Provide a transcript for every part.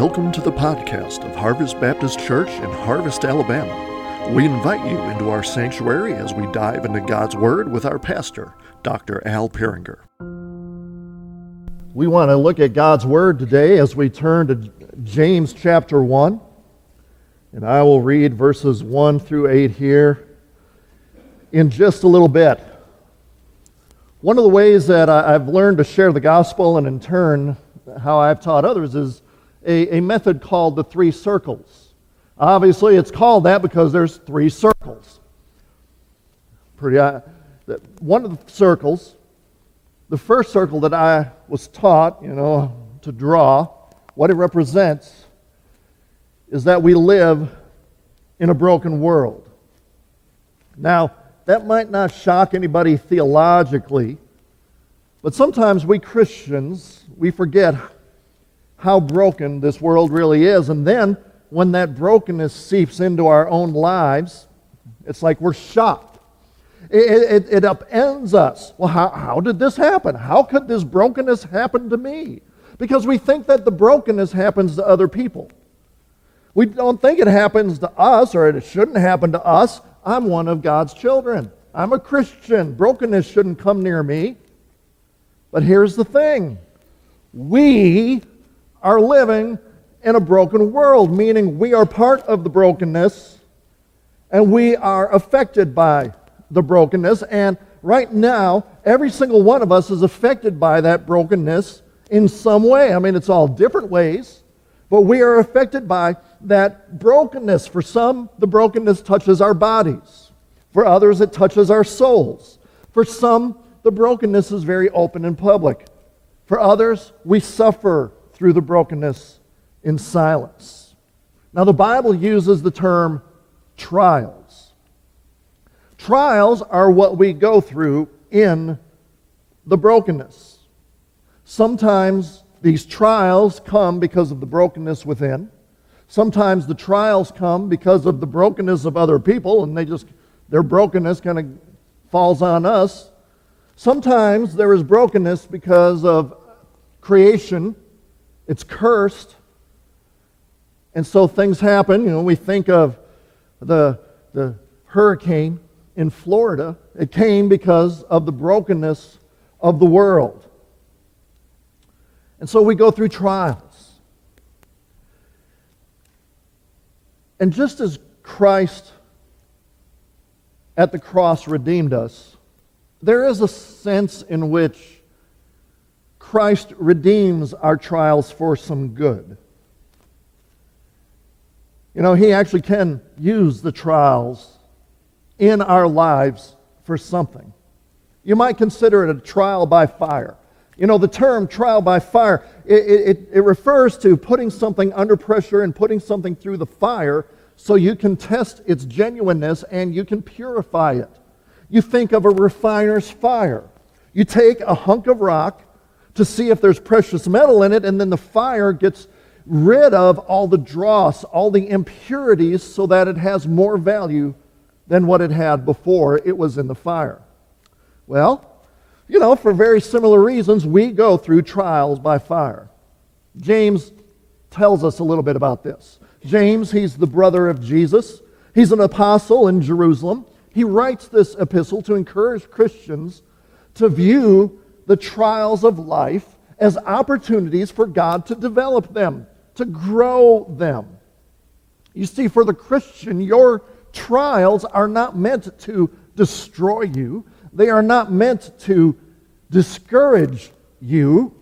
Welcome to the podcast of Harvest Baptist Church in Harvest, Alabama. We invite you into our sanctuary as we dive into God's Word with our pastor, Dr. Al Peringer. We want to look at God's Word today as we turn to James chapter 1. And I will read verses 1 through 8 here in just a little bit. One of the ways that I've learned to share the gospel and in turn how I've taught others is a, a method called the three circles. Obviously, it's called that because there's three circles. Pretty, uh, one of the circles, the first circle that I was taught, you know, to draw, what it represents is that we live in a broken world. Now, that might not shock anybody theologically, but sometimes we Christians, we forget how broken this world really is. And then when that brokenness seeps into our own lives, it's like we're shocked. It, it, it upends us. Well, how, how did this happen? How could this brokenness happen to me? Because we think that the brokenness happens to other people. We don't think it happens to us or it shouldn't happen to us. I'm one of God's children. I'm a Christian. Brokenness shouldn't come near me. But here's the thing we are living in a broken world, meaning we are part of the brokenness and we are affected by the brokenness. And right now, every single one of us is affected by that brokenness in some way. I mean, it's all different ways, but we are affected by that brokenness. For some, the brokenness touches our bodies, for others, it touches our souls. For some, the brokenness is very open and public. For others, we suffer through the brokenness in silence. Now, the Bible uses the term trials. Trials are what we go through in the brokenness. Sometimes these trials come because of the brokenness within. Sometimes the trials come because of the brokenness of other people, and they just, their brokenness kind of falls on us. Sometimes there is brokenness because of creation it's cursed. And so things happen. You know, we think of the, the hurricane in Florida. It came because of the brokenness of the world. And so we go through trials. And just as Christ at the cross redeemed us, there is a sense in which Christ redeems our trials for some good. You know, He actually can use the trials in our lives for something. You might consider it a trial by fire. You know, the term trial by fire, it, it, it, refers to putting something under pressure and putting something through the fire so you can test its genuineness and you can purify it. You think of a refiner's fire. You take a hunk of rock to see if there's precious metal in it, and then the fire gets rid of all the dross, all the impurities, so that it has more value than what it had before it was in the fire. Well, you know, for very similar reasons, we go through trials by fire. James tells us a little bit about this. James, he's the brother of Jesus. He's an apostle in Jerusalem. He writes this epistle to encourage Christians to view the trials of life as opportunities for God to develop them, to grow them. You see, for the Christian, your trials are not meant to destroy you, they are not meant to discourage you.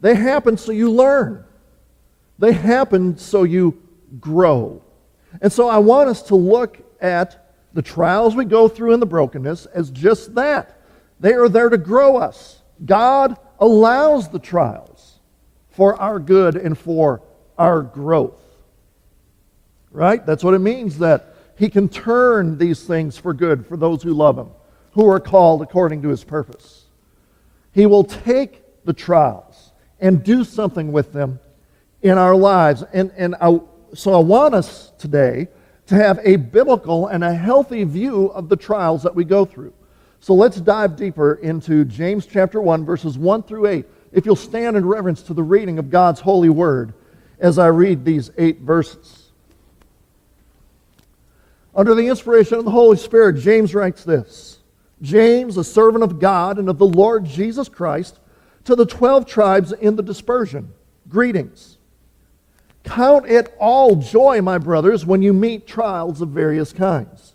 They happen so you learn, they happen so you grow. And so I want us to look at the trials we go through in the brokenness as just that they are there to grow us. God allows the trials for our good and for our growth. Right? That's what it means that He can turn these things for good for those who love Him, who are called according to His purpose. He will take the trials and do something with them in our lives. And, and I, so I want us today to have a biblical and a healthy view of the trials that we go through. So let's dive deeper into James chapter 1, verses 1 through 8. If you'll stand in reverence to the reading of God's holy word. as I read these eight verses. Under the inspiration of the Holy Spirit, James writes this James, a servant of God and of the Lord Jesus Christ, to the twelve tribes in the dispersion, greetings. Count it all joy, my brothers, when you meet trials of various kinds.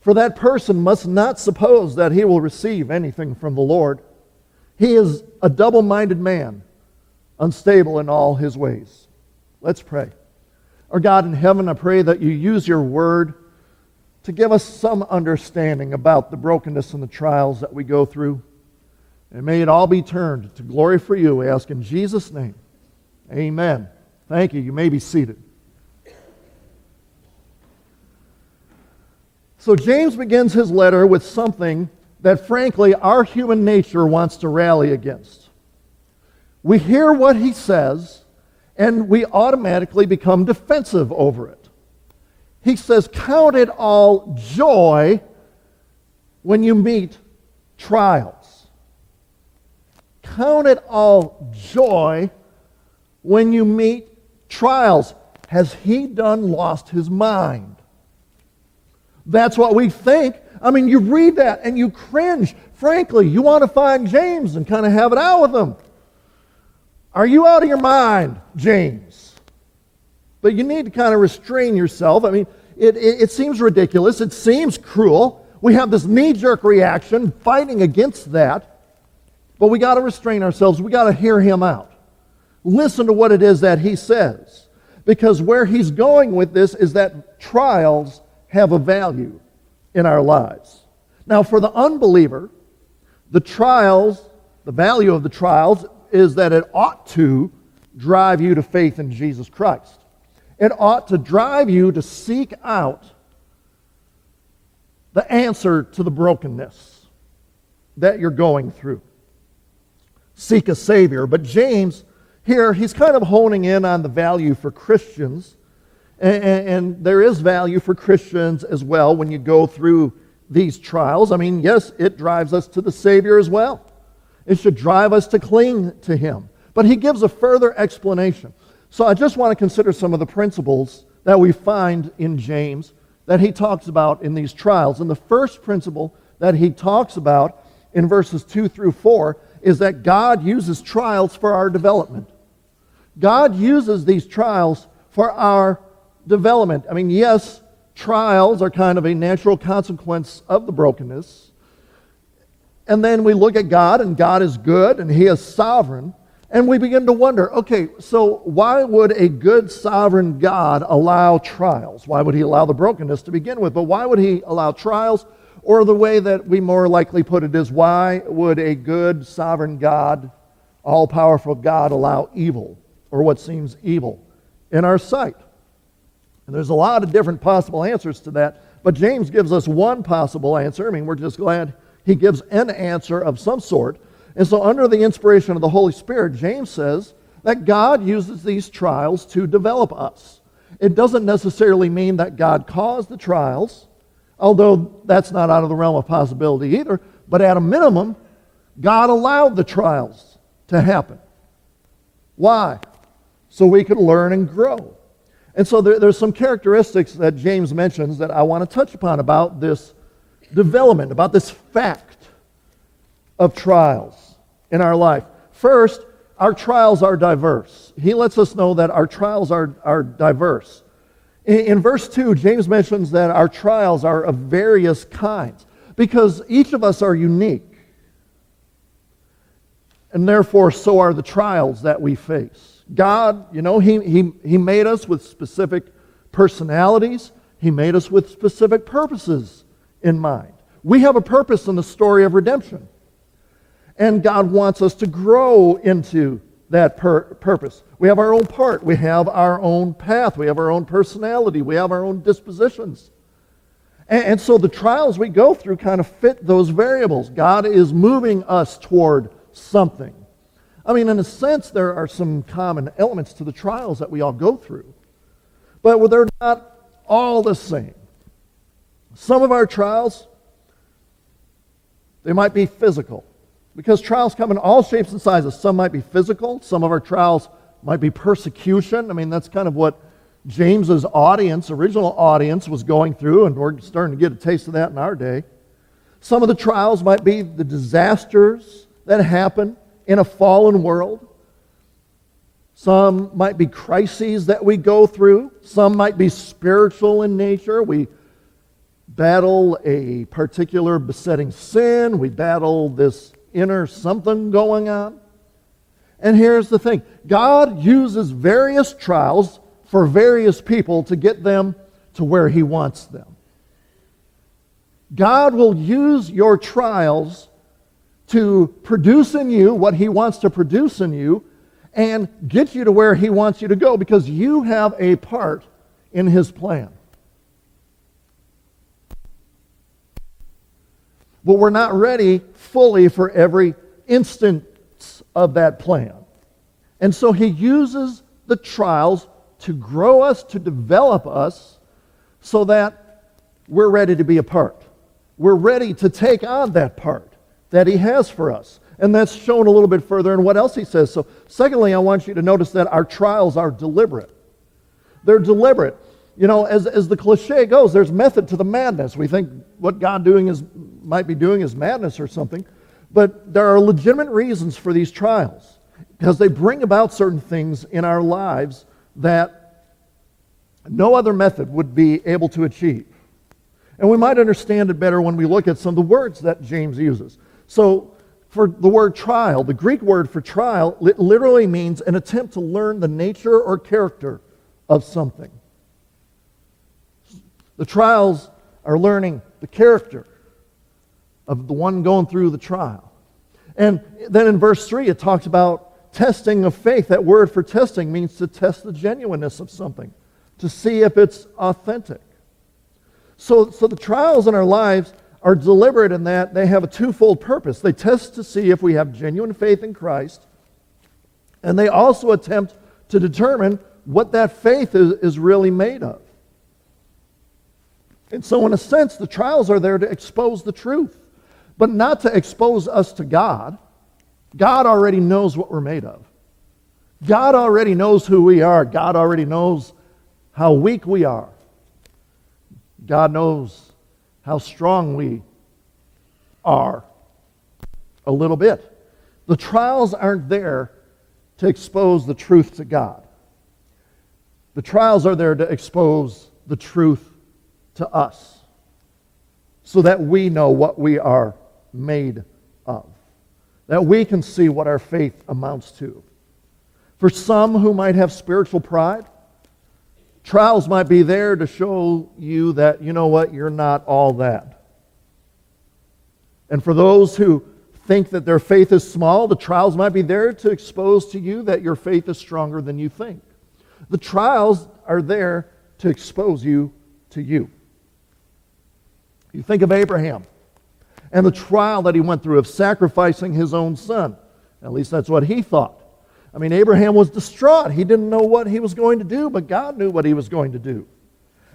For that person must not suppose that he will receive anything from the Lord. He is a double minded man, unstable in all his ways. Let's pray. Our God in heaven, I pray that you use your word to give us some understanding about the brokenness and the trials that we go through. And may it all be turned to glory for you, we ask in Jesus' name. Amen. Thank you. You may be seated. So, James begins his letter with something that, frankly, our human nature wants to rally against. We hear what he says, and we automatically become defensive over it. He says, Count it all joy when you meet trials. Count it all joy when you meet trials. Has he done lost his mind? That's what we think. I mean, you read that and you cringe. Frankly, you want to find James and kind of have it out with him. Are you out of your mind, James? But you need to kind of restrain yourself. I mean, it, it, it seems ridiculous. It seems cruel. We have this knee jerk reaction fighting against that. But we got to restrain ourselves. We got to hear him out. Listen to what it is that he says. Because where he's going with this is that trials have a value in our lives. Now, for the unbeliever, the trials, the value of the trials is that it ought to drive you to faith in Jesus Christ. It ought to drive you to seek out the answer to the brokenness that you're going through. Seek a Savior. But James here, he's kind of honing in on the value for Christians. And, and, there is value for Christians as well when you go through these trials. I mean, yes, it drives us to the Savior as well. It should drive us to cling to Him. But he gives a further explanation. So I just want to consider some of the principles that we find in James that he talks about in these trials. And the first principle that he talks about in verses 2 through 4 is that God uses trials for our development. God uses these trials for our development. I mean, yes, trials are kind of a natural consequence of the brokenness. And then we look at God, and God is good, and He is sovereign. And we begin to wonder okay, so why would a good sovereign God allow trials? Why would He allow the brokenness to begin with? But why would He allow trials? Or the way that we more likely put it is why would a good sovereign God, all powerful God, allow evil or what seems evil in our sight? And there's a lot of different possible answers to that, but James gives us one possible answer. I mean, we're just glad he gives an answer of some sort. And so, under the inspiration of the Holy Spirit, James says that God uses these trials to develop us. It doesn't necessarily mean that God caused the trials, although that's not out of the realm of possibility either. But at a minimum, God allowed the trials to happen. Why? So we could learn and grow. And so there, there's some characteristics that James mentions that I want to touch upon about this development, about this fact of trials in our life. First, our trials are diverse. He lets us know that our trials are, are diverse. In, in verse 2, James mentions that our trials are of various kinds because each of us are unique. And therefore, so are the trials that we face. God, you know, he, he, he made us with specific personalities, He made us with specific purposes in mind. We have a purpose in the story of redemption. And God wants us to grow into that pur- purpose. We have our own part. We have our own path. We have our own personality. We have our own dispositions. And, and so the trials we go through kind of fit those variables. God is moving us toward something. I mean, in a sense, there are some common elements to the trials that we all go through, but they're not all the same. Some of our trials, they might be physical, because trials come in all shapes and sizes. Some might be physical, some of our trials might be persecution. I mean, that's kind of what James's audience, original audience, was going through, and we're starting to get a taste of that in our day. Some of the trials might be the disasters that happen in a fallen world. Some might be crises that we go through. Some might be spiritual in nature. We battle a particular besetting sin. We battle this inner something going on. And here's the thing God uses various trials for various people to get them to where He wants them. God will use your trials to produce in you what He wants to produce in you and get you to where He wants you to go because you have a part in His plan. But we're not ready fully for every instance of that plan. And so He uses the trials to grow us, to develop us, so that we're ready to be a part. We're ready to take on that part that He has for us. And that's shown a little bit further in what else He says. So, secondly, I want you to notice that our trials are deliberate. They're deliberate. You know, as, as the cliche goes, there's method to the madness. We think what God doing is, might be doing is madness or something. But there are legitimate reasons for these trials because they bring about certain things in our lives that no other method would be able to achieve. And we might understand it better when we look at some of the words that James uses. So, for the word trial, the Greek word for trial literally means an attempt to learn the nature or character of something. The trials are learning the character of the one going through the trial. And then in verse 3, it talks about testing of faith. That word for testing means to test the genuineness of something, to see if it's authentic. So, so the trials in our lives are deliberate in that they have a twofold purpose. They test to see if we have genuine faith in Christ, and they also attempt to determine what that faith is, is really made of. And so, in a sense, the trials are there to expose the truth, but not to expose us to God God already knows what we're made of. God already knows who we are. God already knows how weak we are. God knows how strong we are a little bit. The trials aren't there to expose the truth to God. The trials are there to expose the truth to us so that we know what we are made of that we can see what our faith amounts to. For some who might have spiritual pride, trials might be there to show you that, you know what, you're not all that. And for those who think that their faith is small, the trials might be there to expose to you that your faith is stronger than you think. The trials are there to expose you to you. You think of Abraham and the trial that he went through of sacrificing his own son. At least that's what he thought. I mean, Abraham was distraught. He didn't know what he was going to do, but God knew what he was going to do.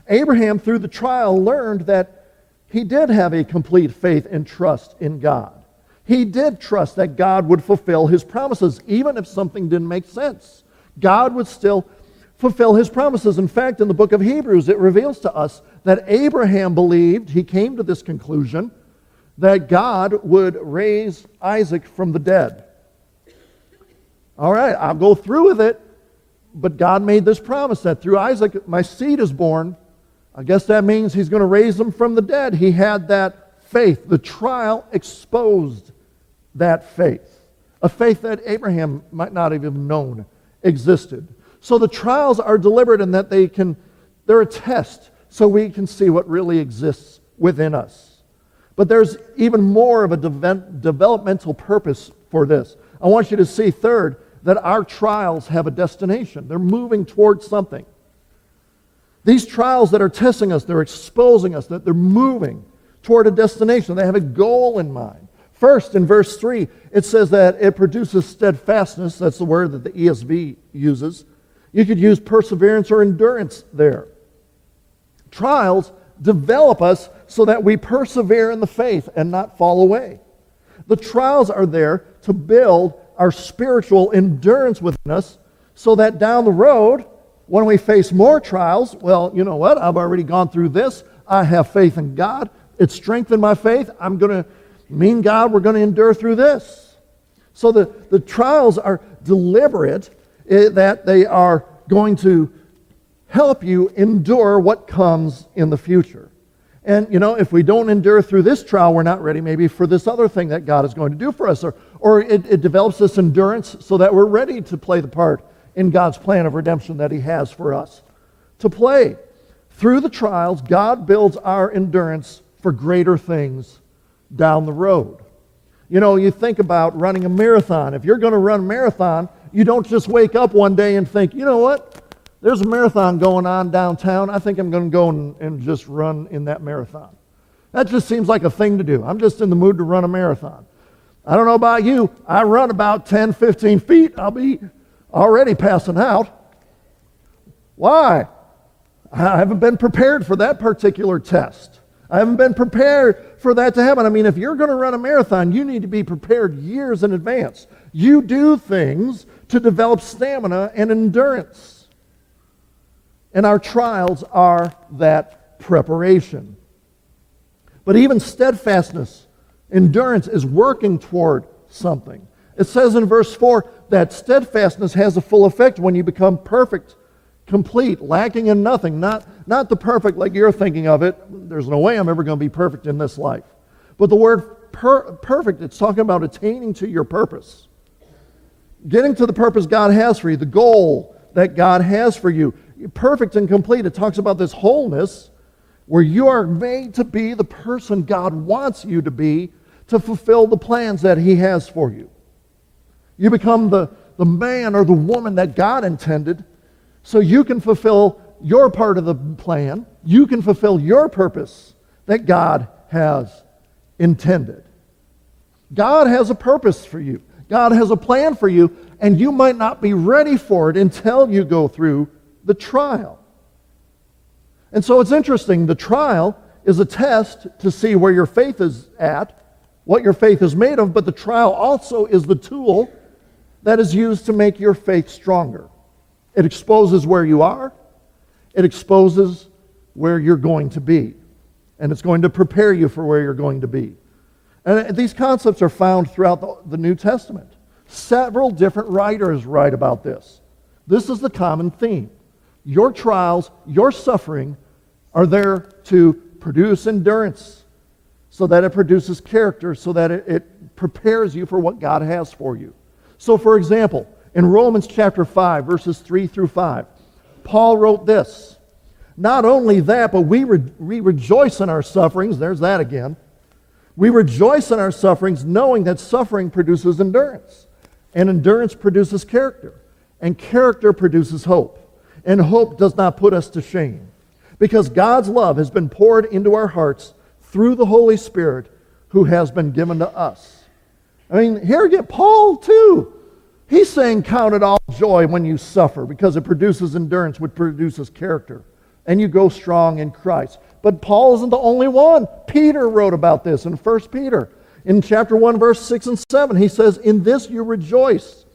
Abraham, through the trial, learned that he did have a complete faith and trust in God. He did trust that God would fulfill his promises, even if something didn't make sense. God would still fulfill his promises. In fact, in the book of Hebrews, it reveals to us that Abraham believed, he came to this conclusion, that God would raise Isaac from the dead. All right, I'll go through with it, but God made this promise that through Isaac my seed is born. I guess that means he's going to raise them from the dead. He had that faith. The trial exposed that faith, a faith that Abraham might not have even known existed. So the trials are deliberate in that they can, they're a test so we can see what really exists within us. But there's even more of a de- developmental purpose for this. I want you to see, third, that our trials have a destination. They're moving towards something. These trials that are testing us, they're exposing us, that they're moving toward a destination. They have a goal in mind. First, in verse 3, it says that it produces steadfastness. That's the word that the ESV uses. You could use perseverance or endurance there. Trials develop us so that we persevere in the faith and not fall away. The trials are there to build our spiritual endurance within us so that down the road, when we face more trials, well, you know what? I've already gone through this. I have faith in God. It's strengthened my faith. I'm going to mean God, we're going to endure through this. So the, the trials are deliberate, eh, that they are going to help you endure what comes in the future. And, you know, if we don't endure through this trial, we're not ready maybe for this other thing that God is going to do for us. Or, or it, it develops this endurance so that we're ready to play the part in God's plan of redemption that He has for us to play. Through the trials, God builds our endurance for greater things down the road. You know, you think about running a marathon. If you're going to run a marathon, you don't just wake up one day and think, you know what? There's a marathon going on downtown. I think I'm going to go and, and just run in that marathon. That just seems like a thing to do. I'm just in the mood to run a marathon. I don't know about you. I run about 10, 15 feet. I'll be already passing out. Why? I haven't been prepared for that particular test. I haven't been prepared for that to happen. I mean, if you're going to run a marathon, you need to be prepared years in advance. You do things to develop stamina and endurance. And our trials are that preparation. But even steadfastness, endurance, is working toward something. It says in verse 4 that steadfastness has a full effect when you become perfect, complete, lacking in nothing. Not, not the perfect like you're thinking of it. There's no way I'm ever going to be perfect in this life. But the word per- perfect, it's talking about attaining to your purpose. Getting to the purpose God has for you, the goal that God has for you. Perfect and complete. It talks about this wholeness where you are made to be the person God wants you to be to fulfill the plans that He has for you. You become the, the man or the woman that God intended so you can fulfill your part of the plan. You can fulfill your purpose that God has intended. God has a purpose for you. God has a plan for you, and you might not be ready for it until you go through the trial. And so it's interesting. The trial is a test to see where your faith is at, what your faith is made of, but the trial also is the tool that is used to make your faith stronger. It exposes where you are, it exposes where you're going to be, and it's going to prepare you for where you're going to be. And uh, these concepts are found throughout the, the New Testament. Several different writers write about this. This is the common theme. Your trials, your suffering are there to produce endurance so that it produces character, so that it, it prepares you for what God has for you. So, for example, in Romans chapter 5, verses 3 through 5, Paul wrote this Not only that, but we, re- we rejoice in our sufferings. There's that again. We rejoice in our sufferings, knowing that suffering produces endurance, and endurance produces character, and character produces hope. And hope does not put us to shame, because God's love has been poured into our hearts through the Holy Spirit who has been given to us. I mean, here get Paul, too. He's saying, Count it all joy when you suffer because it produces endurance, which produces character. And you go strong in Christ. But Paul isn't the only one. Peter wrote about this in 1 Peter. In chapter 1, verse 6 and 7, he says, In this you rejoice,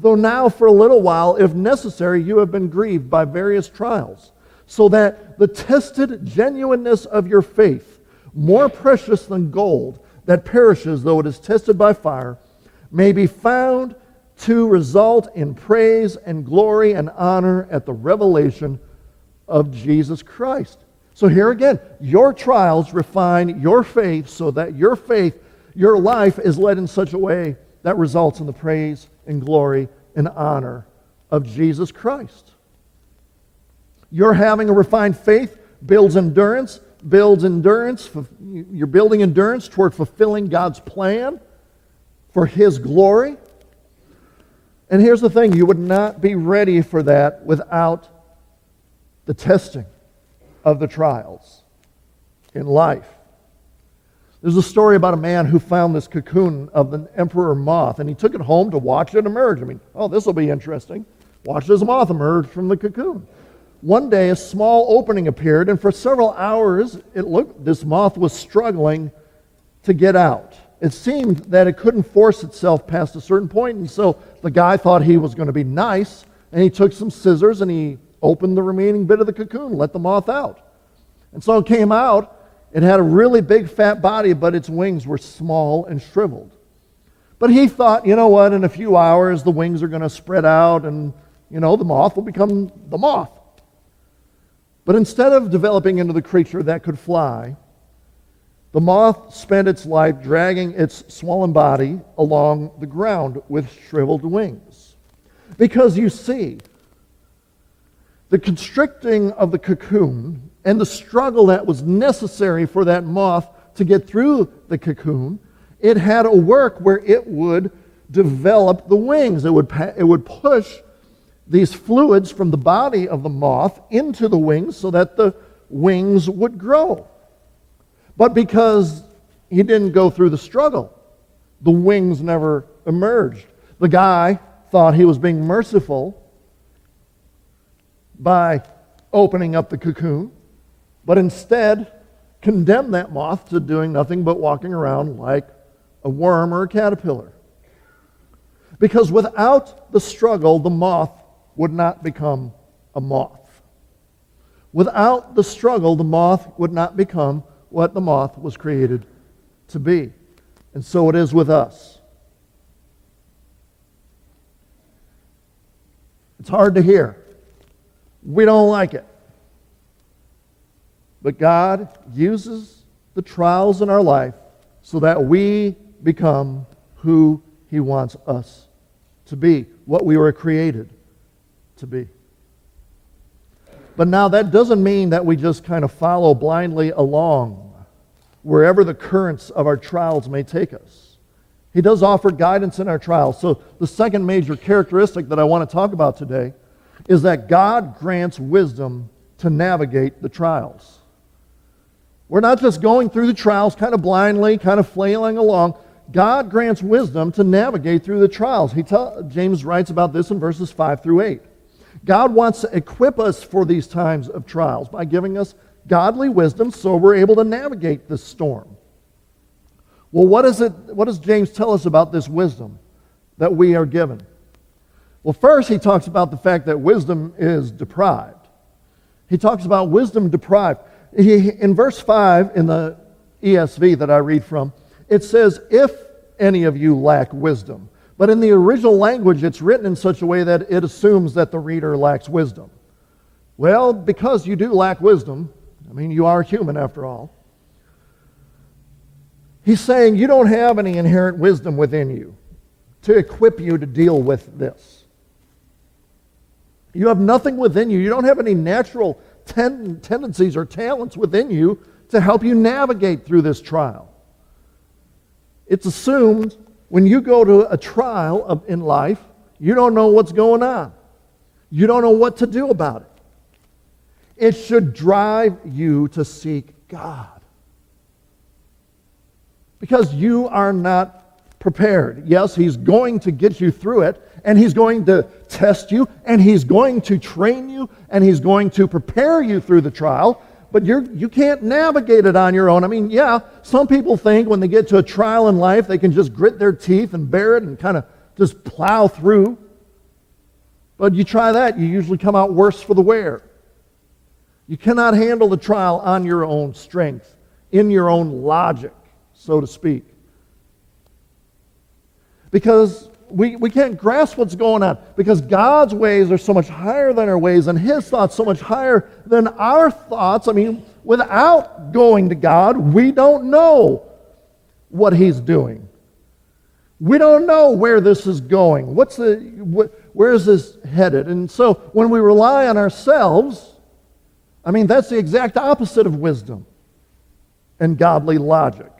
though now for a little while, if necessary, you have been grieved by various trials, so that the tested genuineness of your faith, more precious than gold, that perishes though it is tested by fire, may be found to result in praise and glory and honor at the revelation of Jesus Christ. So here again, your trials refine your faith so that your faith, your life is led in such a way that results in the praise and glory and honor of Jesus Christ. Your having a refined faith builds endurance, builds endurance. You're building endurance toward fulfilling God's plan for His glory. And here's the thing you would not be ready for that without the testing of the trials in life. There's a story about a man who found this cocoon of an emperor moth, and he took it home to watch it emerge. I mean, oh, this will be interesting. Watch this moth emerge from the cocoon. One day, a small opening appeared, and for several hours, it looked this moth was struggling to get out. It seemed that it couldn't force itself past a certain point, and so the guy thought he was going to be nice, and he took some scissors and he opened the remaining bit of the cocoon, let the moth out. And so it came out. It had a really big fat body, but its wings were small and shriveled. But he thought, you know what, in a few hours the wings are going to spread out and, you know, the moth will become the moth. But instead of developing into the creature that could fly, the moth spent its life dragging its swollen body along the ground with shriveled wings. Because you see, the constricting of the cocoon and the struggle that was necessary for that moth to get through the cocoon, it had a work where it would develop the wings. It would, it would push these fluids from the body of the moth into the wings so that the wings would grow. But because he didn't go through the struggle, the wings never emerged. The guy thought he was being merciful by opening up the cocoon, but instead condemned that moth to doing nothing but walking around like a worm or a caterpillar. Because without the struggle, the moth would not become a moth. Without the struggle, the moth would not become what the moth was created to be. And so it is with us. It's hard to hear. We don't like it. But God uses the trials in our life so that we become who He wants us to be, what we were created to be. But now that doesn't mean that we just kind of follow blindly along wherever the currents of our trials may take us. He does offer guidance in our trials. So, the second major characteristic that I want to talk about today is that God grants wisdom to navigate the trials. We're not just going through the trials kind of blindly, kind of flailing along. God grants wisdom to navigate through the trials. He James writes about this in verses 5 through 8. God wants to equip us for these times of trials by giving us godly wisdom so we're able to navigate this storm. Well, what, is it, what does James tell us about this wisdom that we are given? Well, first, he talks about the fact that wisdom is deprived. He talks about wisdom deprived. He, in verse 5 in the ESV that I read from, it says, If any of you lack wisdom. But in the original language, it's written in such a way that it assumes that the reader lacks wisdom. Well, because you do lack wisdom, I mean, you are human after all. He's saying you don't have any inherent wisdom within you to equip you to deal with this. You have nothing within you. You don't have any natural ten- tendencies or talents within you to help you navigate through this trial. It's assumed when you go to a trial of, in life, you don't know what's going on. You don't know what to do about it. It should drive you to seek God. Because you are not prepared. Yes, He's going to get you through it, and He's going to test you, and He's going to train you, and He's going to prepare you through the trial but you're, you can't navigate it on your own. I mean, yeah, some people think when they get to a trial in life, they can just grit their teeth and bear it and kind of just plow through. But you try that, you usually come out worse for the wear. You cannot handle the trial on your own strength, in your own logic, so to speak. Because we, we can't grasp what's going on because God's ways are so much higher than our ways and His thoughts so much higher than our thoughts. I mean, without going to God, we don't know what He's doing. We don't know where this is going. What's the, where is this headed? And so when we rely on ourselves, I mean, that's the exact opposite of wisdom and godly logic.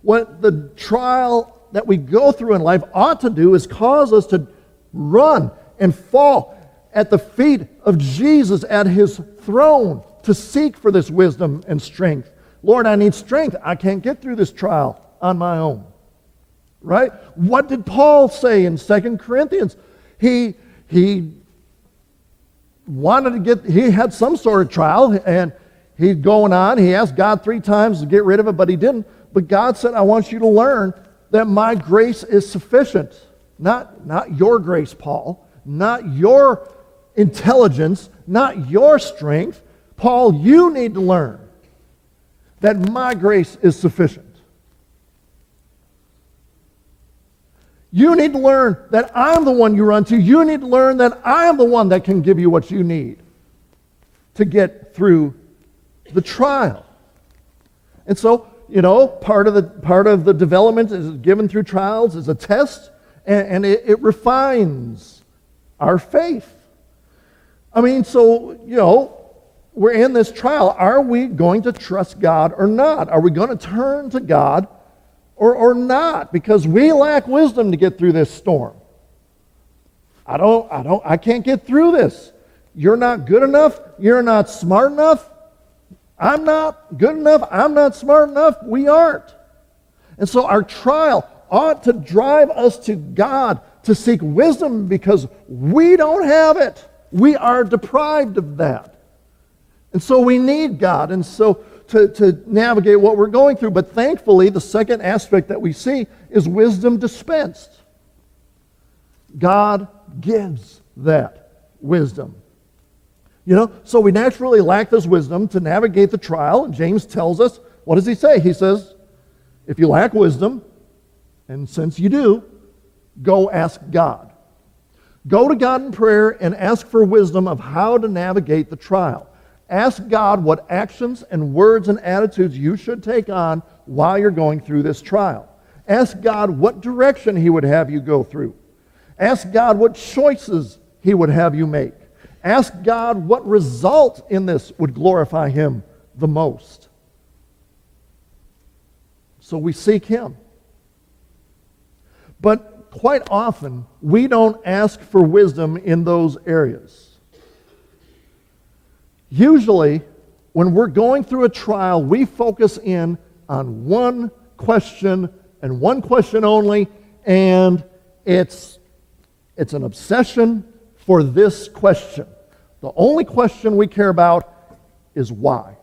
What the trial that we go through in life ought to do is cause us to run and fall at the feet of Jesus at his throne to seek for this wisdom and strength. Lord, I need strength. I can't get through this trial on my own. Right? What did Paul say in 2 Corinthians? He, he wanted to get, he had some sort of trial and he's going on. He asked God three times to get rid of it, but he didn't. But God said, I want you to learn that my grace is sufficient. Not, not your grace, Paul. Not your intelligence. Not your strength. Paul, you need to learn that my grace is sufficient. You need to learn that I'm the one you run to. You need to learn that I am the one that can give you what you need to get through the trial. And so, you know, part of the, part of the development is given through trials is a test, and, and it, it refines our faith. I mean, so, you know, we're in this trial. Are we going to trust God or not? Are we going to turn to God or, or not because we lack wisdom to get through this storm. I don't, I don't, I can't get through this. You're not good enough. You're not smart enough. I'm not good enough. I'm not smart enough. We aren't. And so our trial ought to drive us to God to seek wisdom because we don't have it. We are deprived of that. And so we need God. And so to, to navigate what we're going through. But thankfully, the second aspect that we see is wisdom dispensed. God gives that wisdom. You know, so we naturally lack this wisdom to navigate the trial. And James tells us, what does he say? He says, if you lack wisdom, and since you do, go ask God. Go to God in prayer and ask for wisdom of how to navigate the trial. Ask God what actions and words and attitudes you should take on while you're going through this trial. Ask God what direction He would have you go through. Ask God what choices He would have you make. Ask God what result in this would glorify Him the most. So we seek Him. But quite often, we don't ask for wisdom in those areas. Usually, when we're going through a trial, we focus in on one question and one question only, and it's, it's an obsession for this question. The only question we care about is why.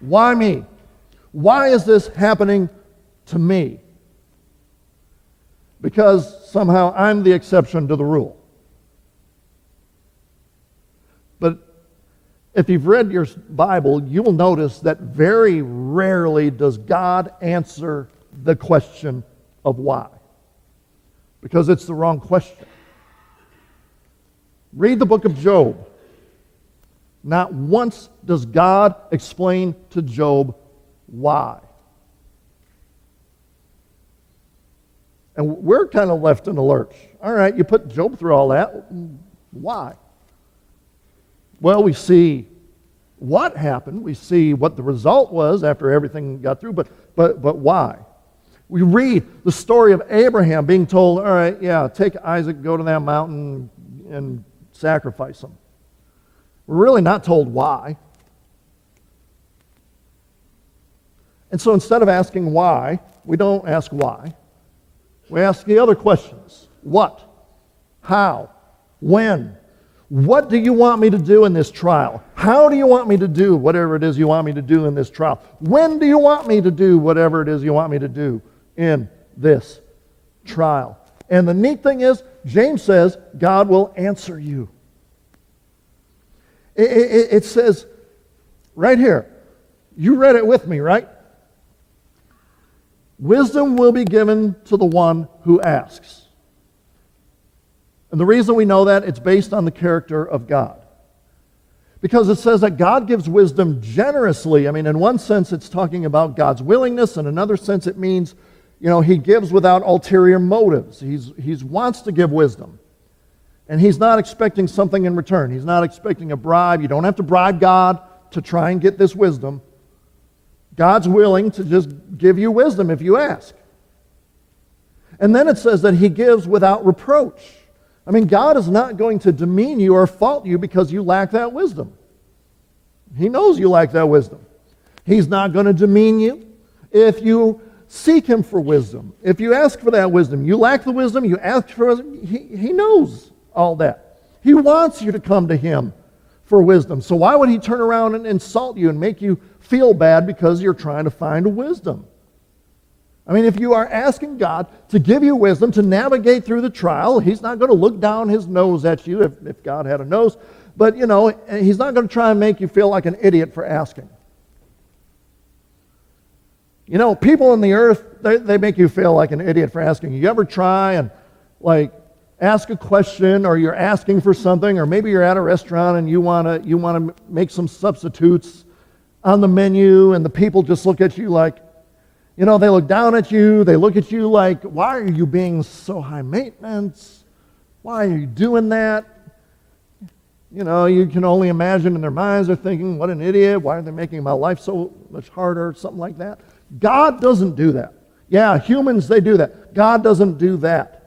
Why me? Why is this happening to me? Because somehow I'm the exception to the rule. But if you've read your Bible, you will notice that very rarely does God answer the question of why, because it's the wrong question. Read the book of Job. Not once does God explain to Job why. And we're kind of left in the lurch. All right, you put Job through all that. Why? Well, we see what happened. We see what the result was after everything got through, but, but, but why? We read the story of Abraham being told, all right, yeah, take Isaac, go to that mountain, and sacrifice them. We're really not told why. And so instead of asking why, we don't ask why. We ask the other questions what? How? When? What do you want me to do in this trial? How do you want me to do whatever it is you want me to do in this trial? When do you want me to do whatever it is you want me to do in this trial? And the neat thing is, James says God will answer you. It, it, it says right here, you read it with me, right? Wisdom will be given to the one who asks. And the reason we know that, it's based on the character of God. Because it says that God gives wisdom generously. I mean, in one sense, it's talking about God's willingness. In another sense, it means, you know, He gives without ulterior motives. He's, he wants to give wisdom. And He's not expecting something in return. He's not expecting a bribe. You don't have to bribe God to try and get this wisdom. God's willing to just give you wisdom if you ask. And then it says that he gives without reproach. I mean, God is not going to demean you or fault you because you lack that wisdom. He knows you lack that wisdom. He's not going to demean you if you seek him for wisdom. If you ask for that wisdom, you lack the wisdom, you ask for wisdom, he, he knows all that. He wants you to come to him for wisdom. So why would he turn around and insult you and make you feel bad because you're trying to find wisdom? I mean, if you are asking God to give you wisdom to navigate through the trial, He's not going to look down His nose at you if, if God had a nose. But, you know, He's not going to try and make you feel like an idiot for asking. You know, people in the earth, they, they make you feel like an idiot for asking. You ever try and, like, ask a question or you're asking for something or maybe you're at a restaurant and you want to you want to make some substitutes on the menu and the people just look at you like you know they look down at you they look at you like why are you being so high maintenance? Why are you doing that? You know you can only imagine in their minds they're thinking what an idiot. Why are they making my life so much harder? Something like that god doesn't do that yeah humans they do that god doesn't do that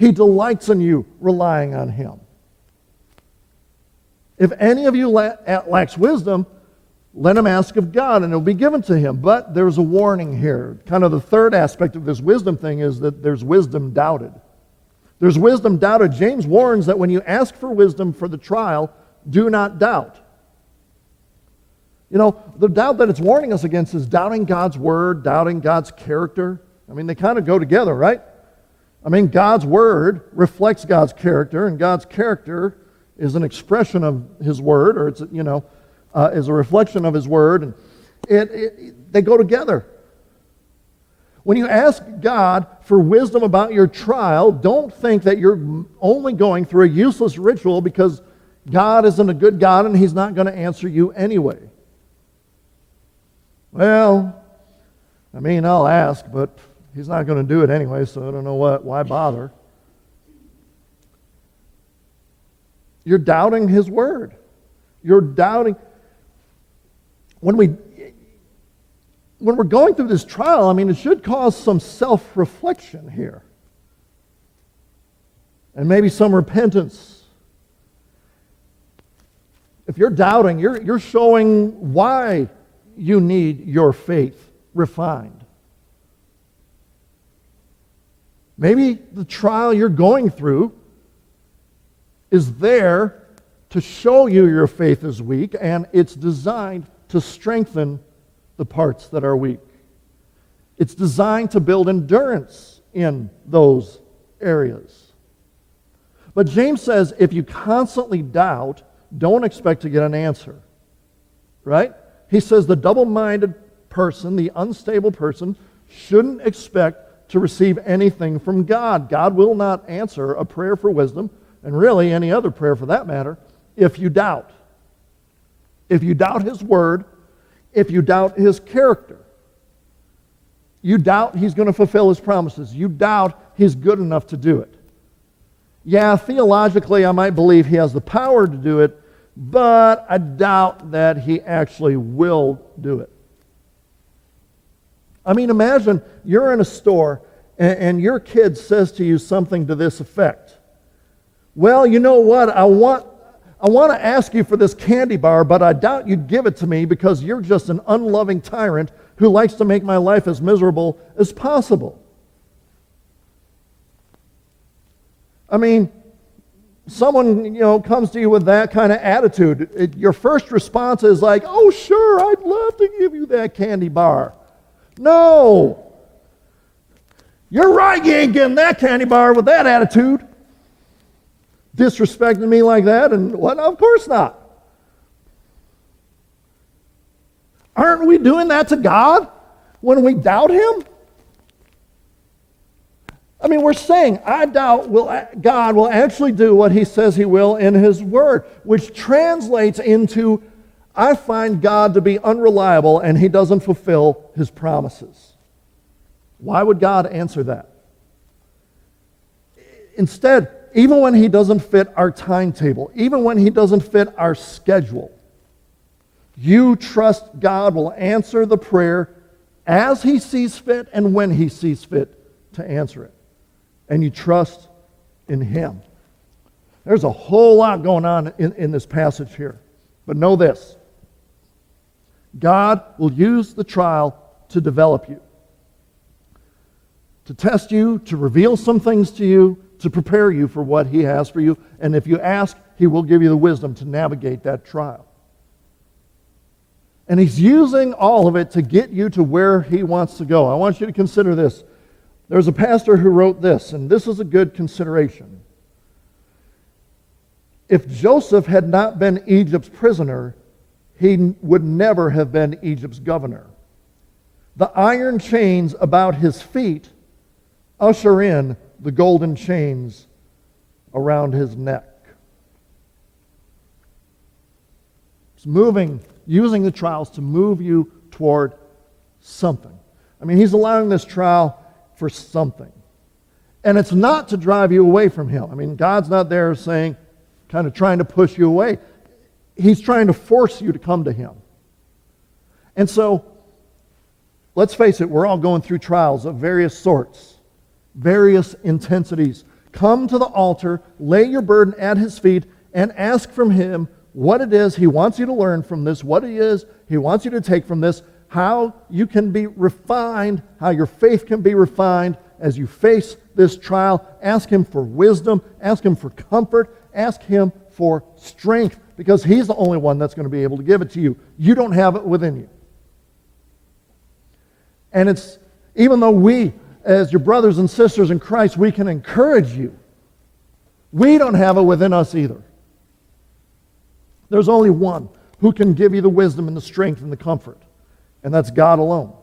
he delights in you relying on Him. If any of you lacks wisdom, let him ask of God and it'll be given to him. But there's a warning here. Kind of the third aspect of this wisdom thing is that there's wisdom doubted. There's wisdom doubted. James warns that when you ask for wisdom for the trial, do not doubt. You know, the doubt that it's warning us against is doubting God's word, doubting God's character. I mean, they kind of go together, right? I mean, God's word reflects God's character, and God's character is an expression of his word, or it's, you know, uh, is a reflection of his word. And it, it, they go together. When you ask God for wisdom about your trial, don't think that you're only going through a useless ritual because God isn't a good God and he's not going to answer you anyway. Well, I mean, I'll ask, but He's not going to do it anyway, so I don't know what, why bother. You're doubting his word. You're doubting. When we when we're going through this trial, I mean, it should cause some self reflection here. And maybe some repentance. If you're doubting, you're, you're showing why you need your faith refined. Maybe the trial you're going through is there to show you your faith is weak, and it's designed to strengthen the parts that are weak. It's designed to build endurance in those areas. But James says if you constantly doubt, don't expect to get an answer. Right? He says the double minded person, the unstable person, shouldn't expect to receive anything from God. God will not answer a prayer for wisdom, and really any other prayer for that matter, if you doubt. If you doubt His word, if you doubt His character, you doubt He's going to fulfill His promises, you doubt He's good enough to do it. Yeah, theologically, I might believe He has the power to do it, but I doubt that He actually will do it. I mean, imagine you're in a store and, and your kid says to you something to this effect. Well, you know what? I want, I want to ask you for this candy bar, but I doubt you'd give it to me because you're just an unloving tyrant who likes to make my life as miserable as possible. I mean, someone you know comes to you with that kind of attitude, it, your first response is like, "Oh, sure, I'd love to give you that candy bar." No. You're right, you ain't getting that candy bar with that attitude. Disrespecting me like that, and what? Of course not. Aren't we doing that to God when we doubt Him? I mean, we're saying, I doubt will, uh, God will actually do what He says He will in His Word, which translates into I find God to be unreliable and he doesn't fulfill his promises. Why would God answer that? Instead, even when he doesn't fit our timetable, even when he doesn't fit our schedule, you trust God will answer the prayer as he sees fit and when he sees fit to answer it. And you trust in Him. There's a whole lot going on in, in this passage here. But know this God will use the trial to develop you, to test you, to reveal some things to you, to prepare you for what He has for you. And if you ask, He will give you the wisdom to navigate that trial. And He's using all of it to get you to where He wants to go. I want you to consider this. There's a pastor who wrote this, and this is a good consideration. If Joseph had not been Egypt's prisoner, he would never have been Egypt's governor. The iron chains about his feet usher in the golden chains around his neck. It's moving, using the trials to move you toward something. I mean, he's allowing this trial for something. And it's not to drive you away from him. I mean, God's not there saying, kind of trying to push you away. He's trying to force you to come to Him. And so, let's face it, we're all going through trials of various sorts, various intensities. Come to the altar, lay your burden at His feet, and ask from Him what it is He wants you to learn from this, what it is He wants you to take from this, how you can be refined, how your faith can be refined as you face this trial. Ask Him for wisdom, ask Him for comfort, ask Him for strength because He's the only one that's going to be able to give it to you. You don't have it within you. And it's, even though we, as your brothers and sisters in Christ, we can encourage you, we don't have it within us either. There's only one who can give you the wisdom and the strength and the comfort, and that's God alone.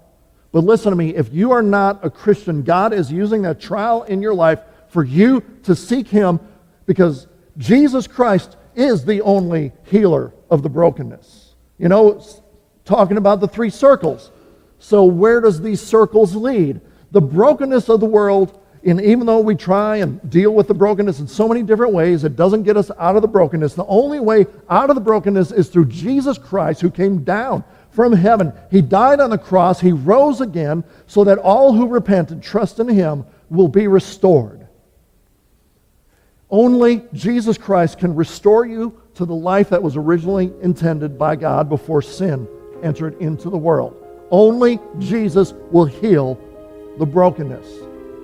But listen to me if you are not a Christian, God is using that trial in your life for you to seek Him because Jesus Christ is the only healer of the brokenness. You know, talking about the three circles. So, where does these circles lead? The brokenness of the world, and even though we try and deal with the brokenness in so many different ways, it doesn't get us out of the brokenness. The only way out of the brokenness is through Jesus Christ, who came down from heaven. He died on the cross, He rose again, so that all who repent and trust in Him will be restored. Only Jesus Christ can restore you to the life that was originally intended by God before sin entered into the world. Only Jesus will heal the brokenness.